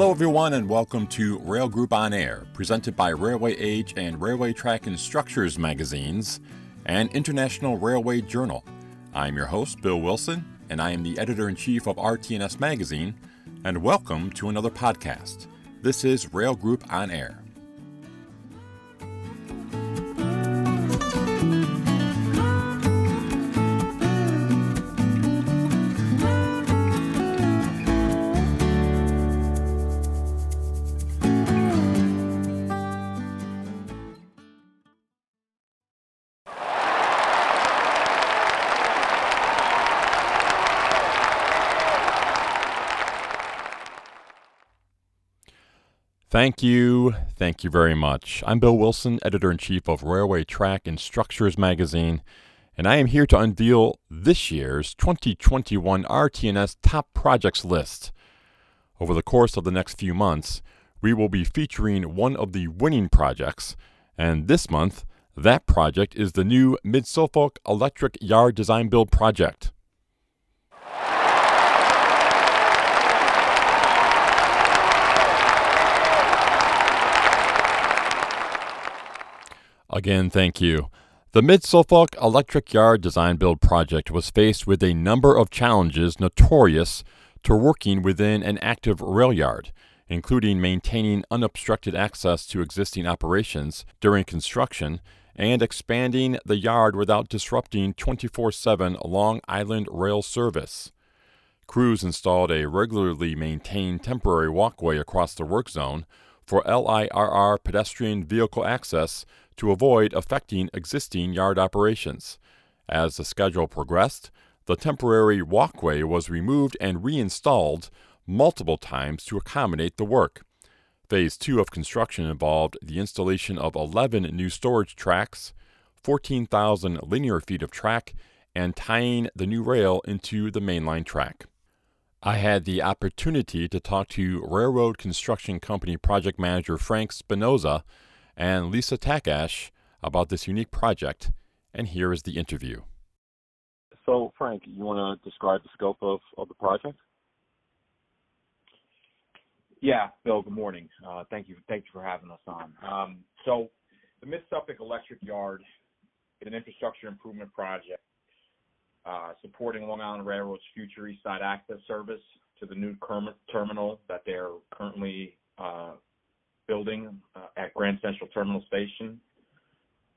Hello, everyone, and welcome to Rail Group On Air, presented by Railway Age and Railway Track and Structures magazines and International Railway Journal. I'm your host, Bill Wilson, and I am the editor in chief of RTNS Magazine, and welcome to another podcast. This is Rail Group On Air. Thank you. Thank you very much. I'm Bill Wilson, editor in chief of Railway Track and Structures magazine, and I am here to unveil this year's 2021 RTNS Top Projects list. Over the course of the next few months, we will be featuring one of the winning projects, and this month, that project is the new Mid Suffolk Electric Yard Design Build project. Again, thank you. The Mid Suffolk Electric Yard Design Build project was faced with a number of challenges notorious to working within an active rail yard, including maintaining unobstructed access to existing operations during construction and expanding the yard without disrupting 24 7 Long Island rail service. Crews installed a regularly maintained temporary walkway across the work zone for LIRR pedestrian vehicle access to avoid affecting existing yard operations. As the schedule progressed, the temporary walkway was removed and reinstalled multiple times to accommodate the work. Phase 2 of construction involved the installation of 11 new storage tracks, 14,000 linear feet of track, and tying the new rail into the mainline track. I had the opportunity to talk to Railroad Construction Company project manager Frank Spinoza and Lisa Takash about this unique project, and here is the interview. So, Frank, you want to describe the scope of, of the project? Yeah, Bill. Good morning. Uh, thank you. Thank you for having us on. Um, so, the Mid Suffolk Electric Yard is an infrastructure improvement project uh, supporting Long Island Railroad's future East Side Access Service to the new terminal that they're currently uh, building uh, at Grand Central Terminal Station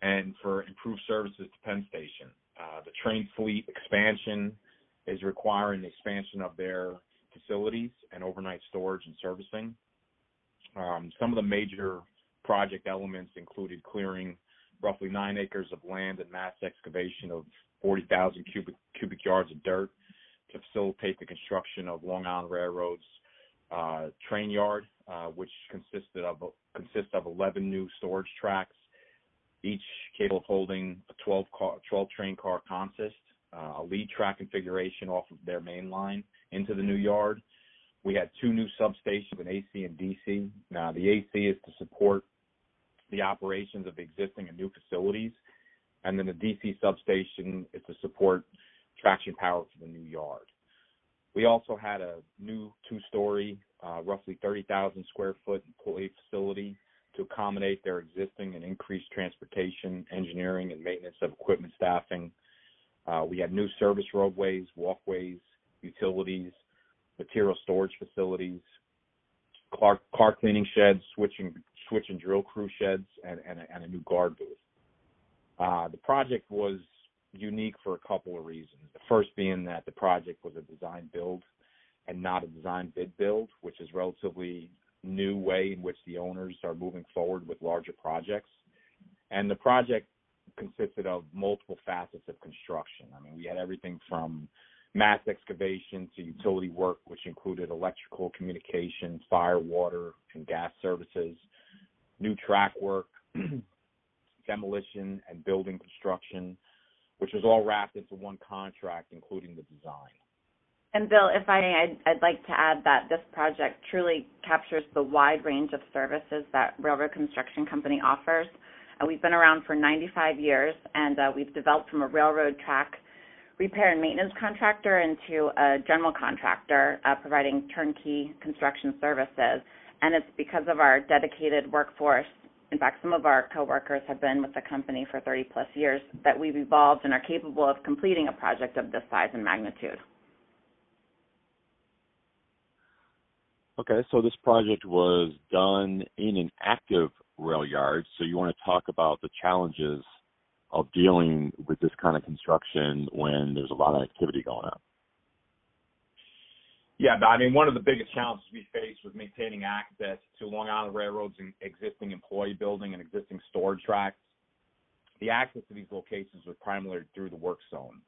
and for improved services to Penn Station. Uh, the train fleet expansion is requiring the expansion of their facilities and overnight storage and servicing. Um, some of the major project elements included clearing roughly nine acres of land and mass excavation of 40,000 cubic, cubic yards of dirt to facilitate the construction of Long Island Railroad's uh, train yard, uh, which consisted of consists of 11 new storage tracks, each capable of holding a 12 car, 12 train car consist, uh, a lead track configuration off of their main line into the new yard. We had two new substations, an AC and DC. Now the AC is to support the operations of existing and new facilities, and then the DC substation is to support traction power for the new yard. We also had a new two-story, uh, roughly 30,000 square foot employee facility to accommodate their existing and increased transportation, engineering, and maintenance of equipment staffing. Uh, we had new service roadways, walkways, utilities, material storage facilities, car, car cleaning sheds, switching switch and drill crew sheds, and, and, a, and a new guard booth. Uh, the project was unique for a couple of reasons. The first being that the project was a design build and not a design bid build, which is relatively new way in which the owners are moving forward with larger projects. And the project consisted of multiple facets of construction. I mean, we had everything from mass excavation to utility work, which included electrical communication, fire, water, and gas services, new track work, demolition and building construction, which was all wrapped into one contract, including the design. And Bill, if I may, I'd, I'd, like to add that this project truly captures the wide range of services that Railroad Construction Company offers. Uh, we've been around for 95 years, and uh, we've developed from a railroad track repair and maintenance contractor into a general contractor uh, providing turnkey construction services. And it's because of our dedicated workforce. In fact, some of our coworkers have been with the company for 30 plus years that we've evolved and are capable of completing a project of this size and magnitude. Okay, so this project was done in an active rail yard. So you want to talk about the challenges of dealing with this kind of construction when there's a lot of activity going on. Yeah, but I mean, one of the biggest challenges we faced was maintaining access to Long Island Railroad's existing employee building and existing storage tracks. The access to these locations was primarily through the work zone.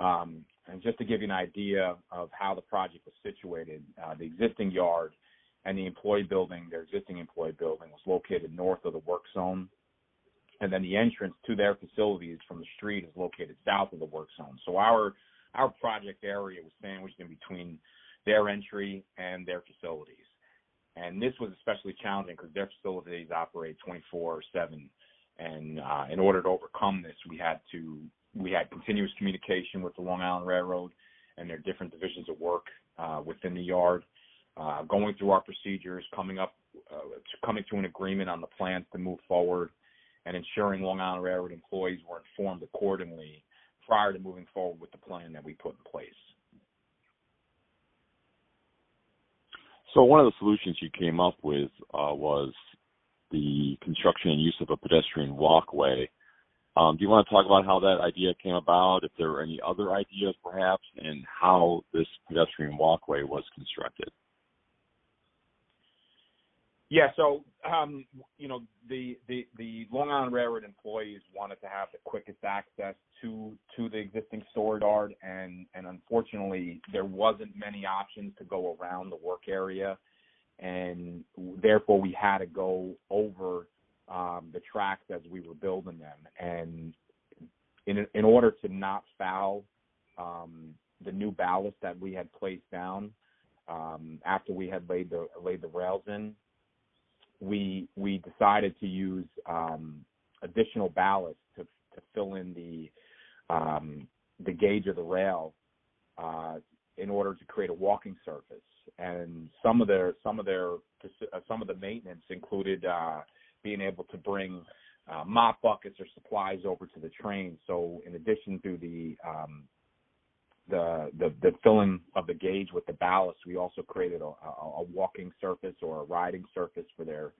Um, and just to give you an idea of how the project was situated, uh, the existing yard and the employee building, their existing employee building, was located north of the work zone. And then the entrance to their facilities from the street is located south of the work zone. So our our project area was sandwiched in between their entry and their facilities. And this was especially challenging because their facilities operate 24/7. And uh, in order to overcome this, we had to we had continuous communication with the Long Island Railroad and their different divisions of work uh, within the yard, uh, going through our procedures, coming up, uh, coming to an agreement on the plans to move forward, and ensuring Long Island Railroad employees were informed accordingly prior to moving forward with the plan that we put in place. So one of the solutions you came up with uh, was the construction and use of a pedestrian walkway um, do you want to talk about how that idea came about, if there were any other ideas perhaps, and how this pedestrian walkway was constructed? Yeah, so um, you know the, the the Long Island Railroad employees wanted to have the quickest access to to the existing storage yard, and and unfortunately there wasn't many options to go around the work area, and therefore we had to go over um, the tracks as we were building them, and in in order to not foul um, the new ballast that we had placed down um, after we had laid the laid the rails in, we we decided to use um, additional ballast to to fill in the um, the gauge of the rail uh, in order to create a walking surface. And some of their some of their some of the maintenance included uh, being able to bring uh, mop buckets or supplies over to the train. So in addition to the um, the, the the filling of the gauge with the ballast, we also created a, a, a walking surface or a riding surface for their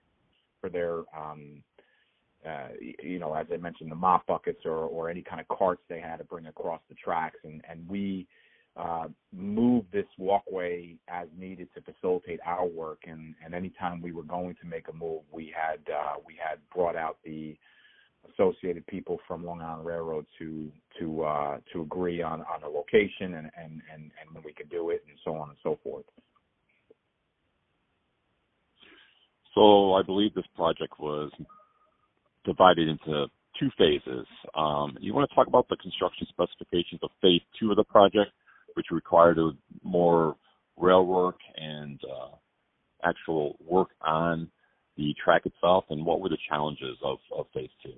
for their um, uh, you know as I mentioned the mop buckets or or any kind of carts they had to bring across the tracks and and we uh, move this walkway as needed to facilitate our work. And, and anytime we were going to make a move, we had uh, we had brought out the associated people from Long Island Railroad to to uh, to agree on on a location and, and and and when we could do it and so on and so forth. So I believe this project was divided into two phases. Um, you want to talk about the construction specifications of phase two of the project, which required more rail work and uh, actual work on the track itself, and what were the challenges of, of phase two?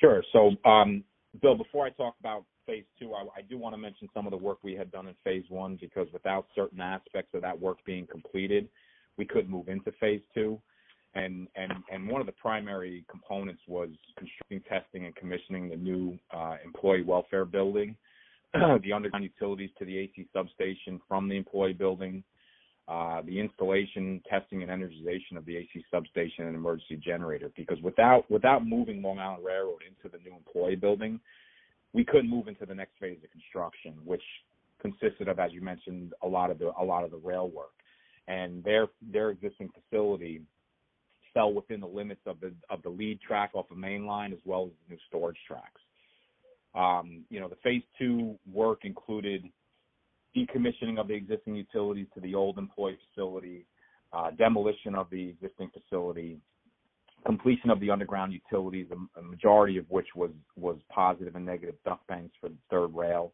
Sure. So, um, Bill, before I talk about phase two, I, I, do want to mention some of the work we had done in phase one because without certain aspects of that work being completed, we couldn't move into phase two. And, and, and one of the primary components was constructing, testing, and commissioning the new uh, employee welfare building the underground utilities to the AC substation from the employee building, uh, the installation, testing, and energization of the AC substation and emergency generator. Because without without moving Long Island Railroad into the new employee building, we couldn't move into the next phase of construction, which consisted of, as you mentioned, a lot of the a lot of the rail work, and their their existing facility fell within the limits of the of the lead track off the main line as well as the new storage tracks. Um, you know, the phase two work included decommissioning of the existing utilities to the old employee facility, uh, demolition of the existing facility, completion of the underground utilities, a, majority of which was was positive and negative duct banks for the third rail.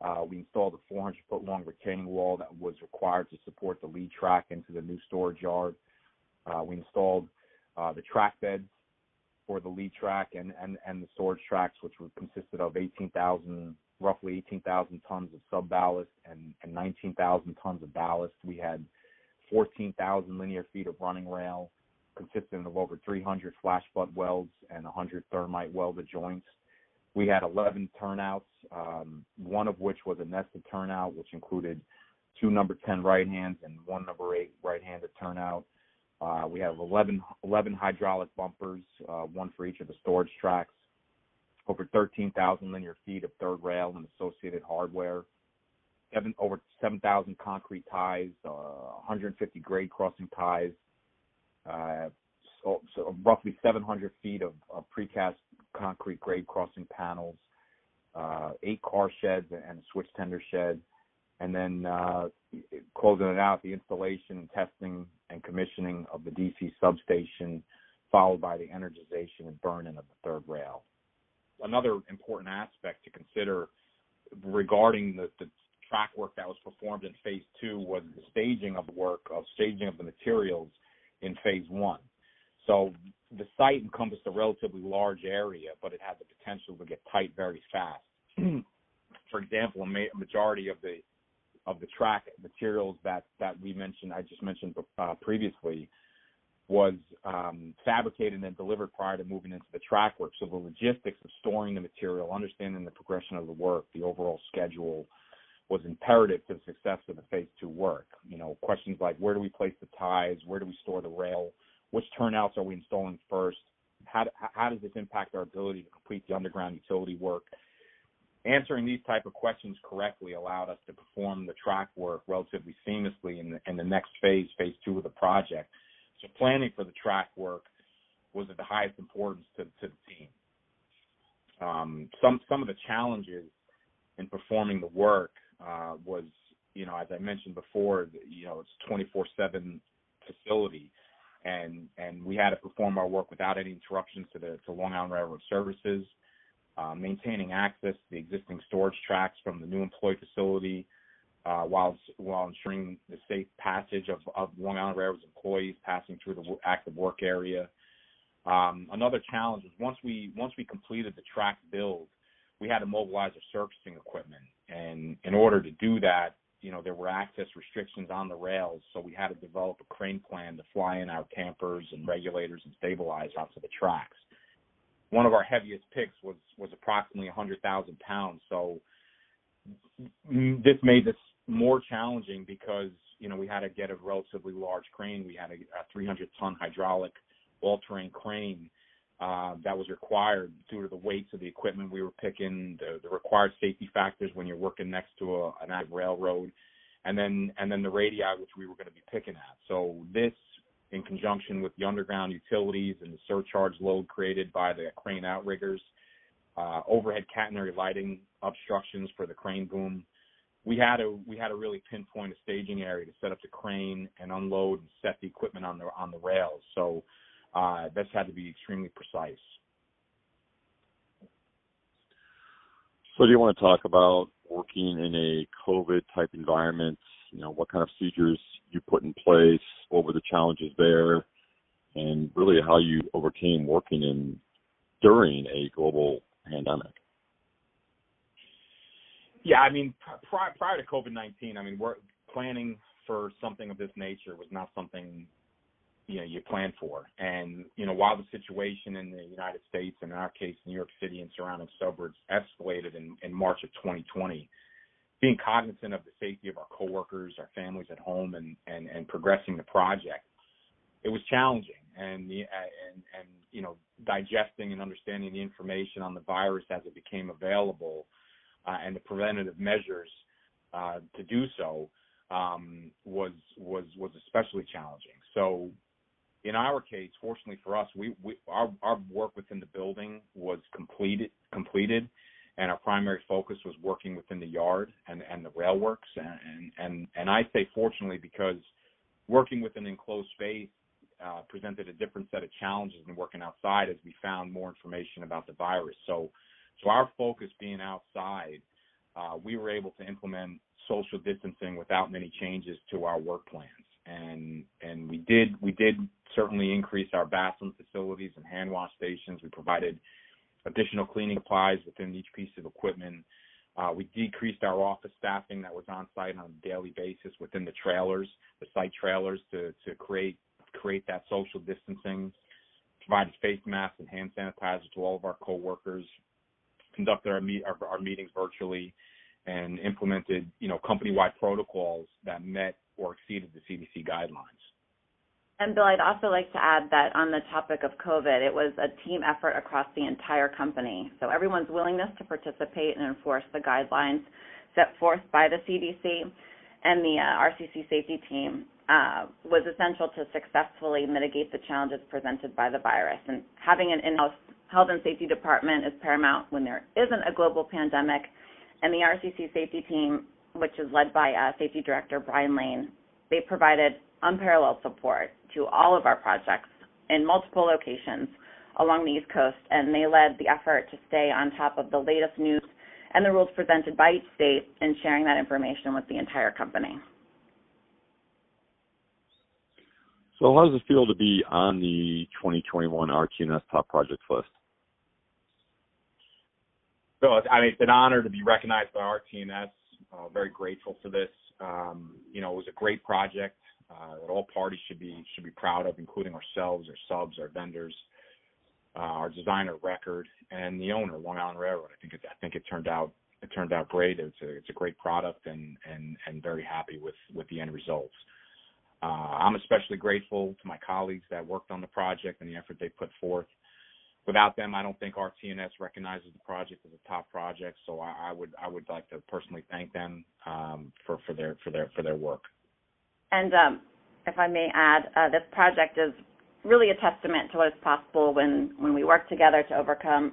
Uh, we installed a 400 foot long retaining wall that was required to support the lead track into the new storage yard. Uh, we installed uh, the track beds for the lead track and, and, and the storage tracks, which were consisted of 18,000, roughly 18,000 tons of sub ballast and, and 19,000 tons of ballast. We had 14,000 linear feet of running rail, consisting of over 300 flash butt welds and 100 thermite welded joints. We had 11 turnouts, um, one of which was a nested turnout, which included two number 10 right hands and one number 8 right handed turnout. Uh, we have 11, 11 hydraulic bumpers, uh, one for each of the storage tracks, over 13,000 linear feet of third rail and associated hardware, seven, over 7,000 concrete ties, uh, 150 grade crossing ties, uh, so, so, roughly 700 feet of, of, precast concrete grade crossing panels, uh, eight car sheds and a switch tender shed, and then uh, closing it out, the installation and testing and commissioning of the DC substation, followed by the energization and burn-in of the third rail. Another important aspect to consider regarding the, the track work that was performed in phase two was the staging of the work, of staging of the materials in phase one. So the site encompassed a relatively large area, but it had the potential to get tight very fast. For example, a ma- majority of the of the track materials that that we mentioned, I just mentioned uh, previously, was um, fabricated and delivered prior to moving into the track work. So the logistics of storing the material, understanding the progression of the work, the overall schedule, was imperative to the success of the phase two work. You know, questions like where do we place the ties, where do we store the rail, which turnouts are we installing first, how, how does this impact our ability to complete the underground utility work, answering these type of questions correctly allowed us to perform the track work relatively seamlessly in the, in the next phase, phase two of the project. So planning for the track work was of the highest importance to, to the team. Um, some some of the challenges in performing the work uh, was, you know, as I mentioned before, you know, it's 24/7 facility, and and we had to perform our work without any interruptions to the to Long Island Railroad services uh, maintaining access to the existing storage tracks from the new employee facility, uh, while while ensuring the safe passage of, of Long Island Railroad's employees passing through the active work area. Um, another challenge was once we once we completed the track build, we had to mobilize our surfacing equipment, and in order to do that, you know there were access restrictions on the rails, so we had to develop a crane plan to fly in our tampers and regulators and stabilize onto the tracks one of our heaviest picks was was approximately 100,000 pounds. So this made this more challenging because you know we had to get a relatively large crane. We had a, a 300 ton hydraulic all-terrain crane uh, that was required due to the weights of the equipment we were picking, the, the required safety factors when you're working next to a, an ag railroad, and then and then the radii which we were going to be picking at. So this in conjunction with the underground utilities and the surcharge load created by the crane outriggers, uh, overhead catenary lighting obstructions for the crane boom. We had to we had to really pinpoint a staging area to set up the crane and unload and set the equipment on the on the rails. So uh, this had to be extremely precise. So, do you want to talk about working in a COVID type environment? You know, what kind of procedures you put in place? What were the challenges there? And really how you overcame working in during a global pandemic. Yeah, I mean, prior, prior to COVID nineteen, I mean, we're planning for something of this nature was not something you know you plan for. And you know, while the situation in the United States, and in our case, New York City and surrounding suburbs, escalated in, in March of 2020, being cognizant of the safety of our coworkers, our families at home, and and and progressing the project, it was challenging. And the uh, and and you know digesting and understanding the information on the virus as it became available, uh, and the preventative measures uh, to do so um, was was was especially challenging. So in our case, fortunately for us, we, we our our work within the building was completed completed and our primary focus was working within the yard and, and the railworks. And, and, and I say fortunately because working within an enclosed space uh, presented a different set of challenges than working outside as we found more information about the virus. So, so our focus being outside, uh, we were able to implement social distancing without many changes to our work plans. and and we did we did certainly increase our bathroom facilities and hand wash stations. We provided additional cleaning supplies within each piece of equipment. Uh, we decreased our office staffing that was on site on a daily basis within the trailers, the site trailers, to to create create that social distancing. Provided face masks and hand sanitizer to all of our coworkers. Conducted our meet our, our meetings virtually, and implemented you know company-wide protocols that met or exceeded the CDC guidelines. And Bill, I'd also like to add that on the topic of COVID, it was a team effort across the entire company. So everyone's willingness to participate and enforce the guidelines set forth by the CDC and the uh, RCC safety team uh, was essential to successfully mitigate the challenges presented by the virus. And having an in-house health and safety department is paramount when there isn't a global pandemic. And the RCC safety team, which is led by uh, Safety Director Brian Lane, they provided unparalleled support to all of our projects in multiple locations along the East Coast, and they led the effort to stay on top of the latest news and the rules presented by each state and sharing that information with the entire company. So, how does it feel to be on the 2021 RTNS top projects list? So, I mean, it's an honor to be recognized by RTNS. Uh, very grateful for this. Um, you know, it was a great project uh, that all parties should be should be proud of, including ourselves, our subs, our vendors, uh, our designer record, and the owner, Long Island Railroad. I think it, I think it turned out it turned out great. It's a it's a great product, and and and very happy with with the end results. Uh, I'm especially grateful to my colleagues that worked on the project and the effort they put forth. Without them, I don't think RTNS recognizes the project as a top project. So I, I would I would like to personally thank them um, for for their for their for their work. And um, if I may add, uh, this project is really a testament to what is possible when, when we work together to overcome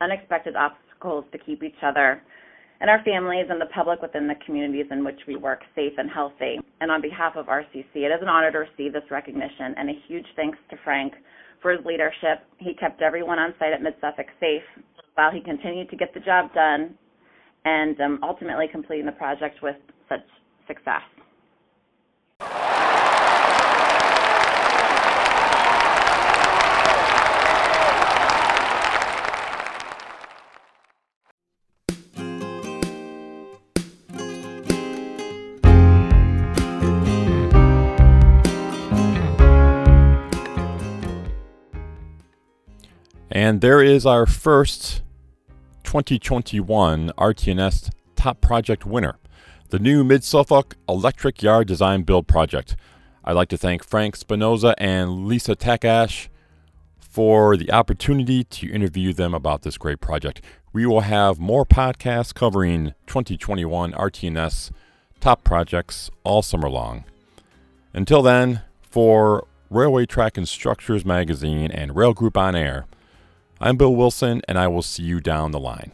unexpected obstacles to keep each other and our families and the public within the communities in which we work safe and healthy. And on behalf of RCC, it is an honor to receive this recognition and a huge thanks to Frank for his leadership. He kept everyone on site at Mid Suffolk safe while he continued to get the job done and um, ultimately completing the project with such success. And there is our first 2021 RTNS Top Project winner, the new Mid Suffolk Electric Yard Design Build Project. I'd like to thank Frank Spinoza and Lisa Takash for the opportunity to interview them about this great project. We will have more podcasts covering 2021 RTNS top projects all summer long. Until then, for Railway Track and Structures Magazine and Rail Group on Air, I'm Bill Wilson, and I will see you down the line.